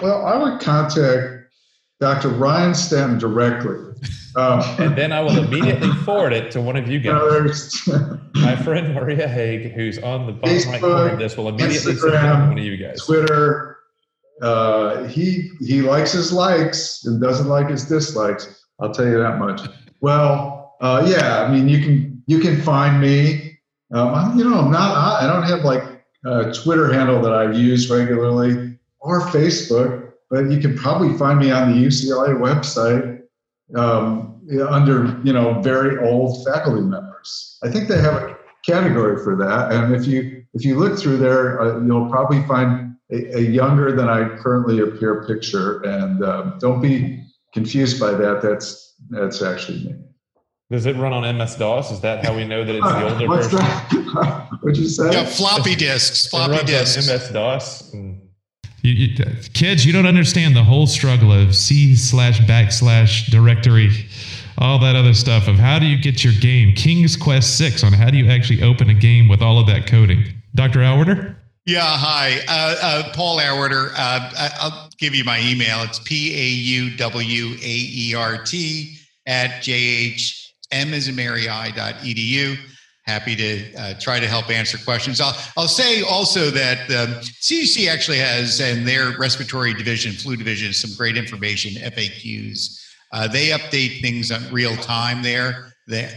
Well, I would contact Dr. Ryan Stanton directly. Um, and then I will immediately forward it to one of you guys. My friend Maria Haig, who's on the bottom Facebook, right corner of this, will immediately Instagram, send it to one of you guys. Twitter. Uh, he he likes his likes and doesn't like his dislikes. I'll tell you that much. Well, uh, yeah, I mean you can you can find me um, I'm, you know, I'm not. I don't have like a Twitter handle that I use regularly or Facebook, but you can probably find me on the UCLA website um, under you know very old faculty members. I think they have a category for that, and if you if you look through there, uh, you'll probably find a, a, younger than I currently appear picture, and um, don't be confused by that. That's that's actually me. Does it run on MS DOS? Is that how we know that it's the older What's version? That? What'd you say? Yeah, floppy disks. Floppy disks. MS DOS. You, you, kids, you don't understand the whole struggle of C slash backslash directory all that other stuff of how do you get your game, King's Quest Six, on how do you actually open a game with all of that coding. Dr. Auwaerter? Yeah, hi. Uh, uh, Paul Auwaerter. Uh, I'll give you my email. It's P A U W A E R T at jhm as edu. Happy to uh, try to help answer questions. I'll, I'll say also that um, CDC actually has, and their respiratory division, flu division, some great information, FAQs. Uh, they update things on real time there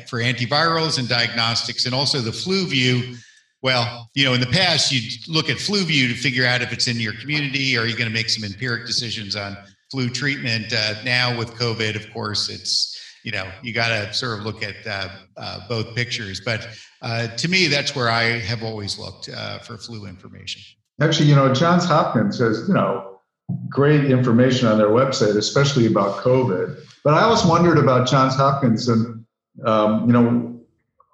for antivirals and diagnostics, and also the FluView. Well, you know, in the past, you'd look at FluView to figure out if it's in your community, or are you going to make some empiric decisions on flu treatment? Uh, now with COVID, of course, it's you know you got to sort of look at uh, uh, both pictures. But uh, to me that's where i have always looked uh, for flu information. Actually you know johns hopkins has you know great information on their website especially about covid. But i always wondered about johns hopkins and um, you know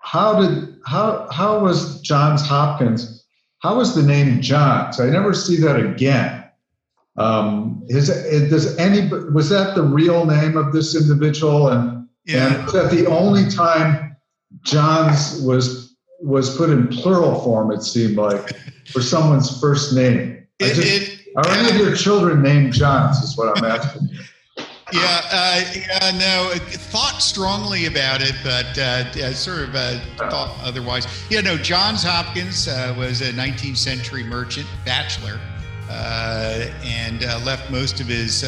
how did how how was johns hopkins how was the name johns? I never see that again. Um, is, does any was that the real name of this individual? And yeah. And that the only time John's was was put in plural form, it seemed like, for someone's first name. It, just, it, are any of your children named Johns? Is what I'm asking. Yeah, uh, yeah, no, thought strongly about it, but uh, sort of uh, thought otherwise. Yeah, no, Johns Hopkins uh, was a 19th century merchant, bachelor, uh, and uh, left most of his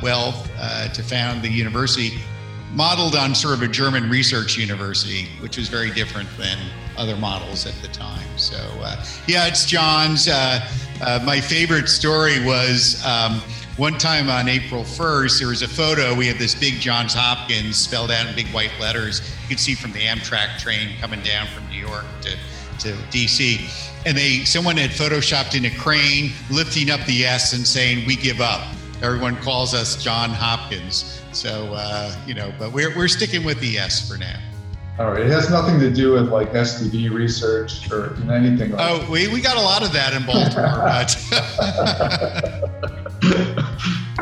wealth to found the university modeled on sort of a German research university, which was very different than other models at the time. So, uh, yeah, it's John's. Uh, uh, my favorite story was um, one time on April 1st, there was a photo. We had this big Johns Hopkins spelled out in big white letters. You could see from the Amtrak train coming down from New York to, to DC. And they someone had photoshopped in a crane lifting up the S and saying, We give up. Everyone calls us John Hopkins. So uh, you know, but we're we're sticking with the S for now. All right, it has nothing to do with like STD research or anything. Like oh, that. we we got a lot of that in Baltimore, but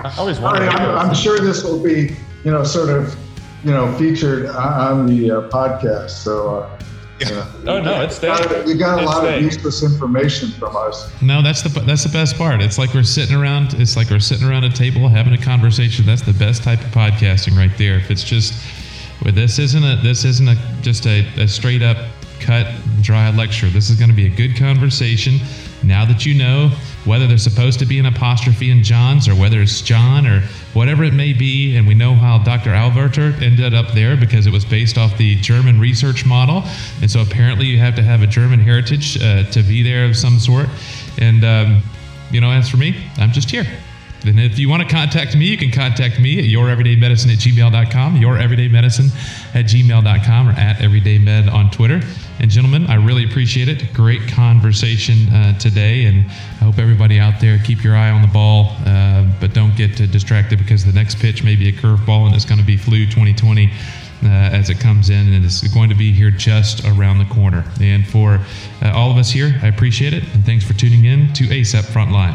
I always wonder. Right, I'm, I'm, sure this will be you know sort of you know featured on the uh, podcast. So. Uh, yeah. Oh no, it's staying. You got a lot staying. of useless information from us. No, that's the that's the best part. It's like we're sitting around. It's like we're sitting around a table having a conversation. That's the best type of podcasting right there. If it's just, well, this isn't a this isn't a just a, a straight up cut dry lecture. This is going to be a good conversation. Now that you know whether there's supposed to be an apostrophe in John's or whether it's John or whatever it may be. And we know how Dr. Auwaerter ended up there because it was based off the German research model. And so apparently you have to have a German heritage uh, to be there of some sort. And, um, you know, as for me, I'm just here. And if you want to contact me, you can contact me at youreverydaymedicine at gmail.com, youreverydaymedicine at gmail.com, or at everydaymed on Twitter. And gentlemen, I really appreciate it. Great conversation uh, today, and I hope everybody out there keep your eye on the ball, uh, but don't get distracted because the next pitch may be a curveball, and it's going to be flu 2020. Uh, as it comes in, and it's going to be here just around the corner. And for uh, all of us here, I appreciate it, and thanks for tuning in to ACEP Frontline.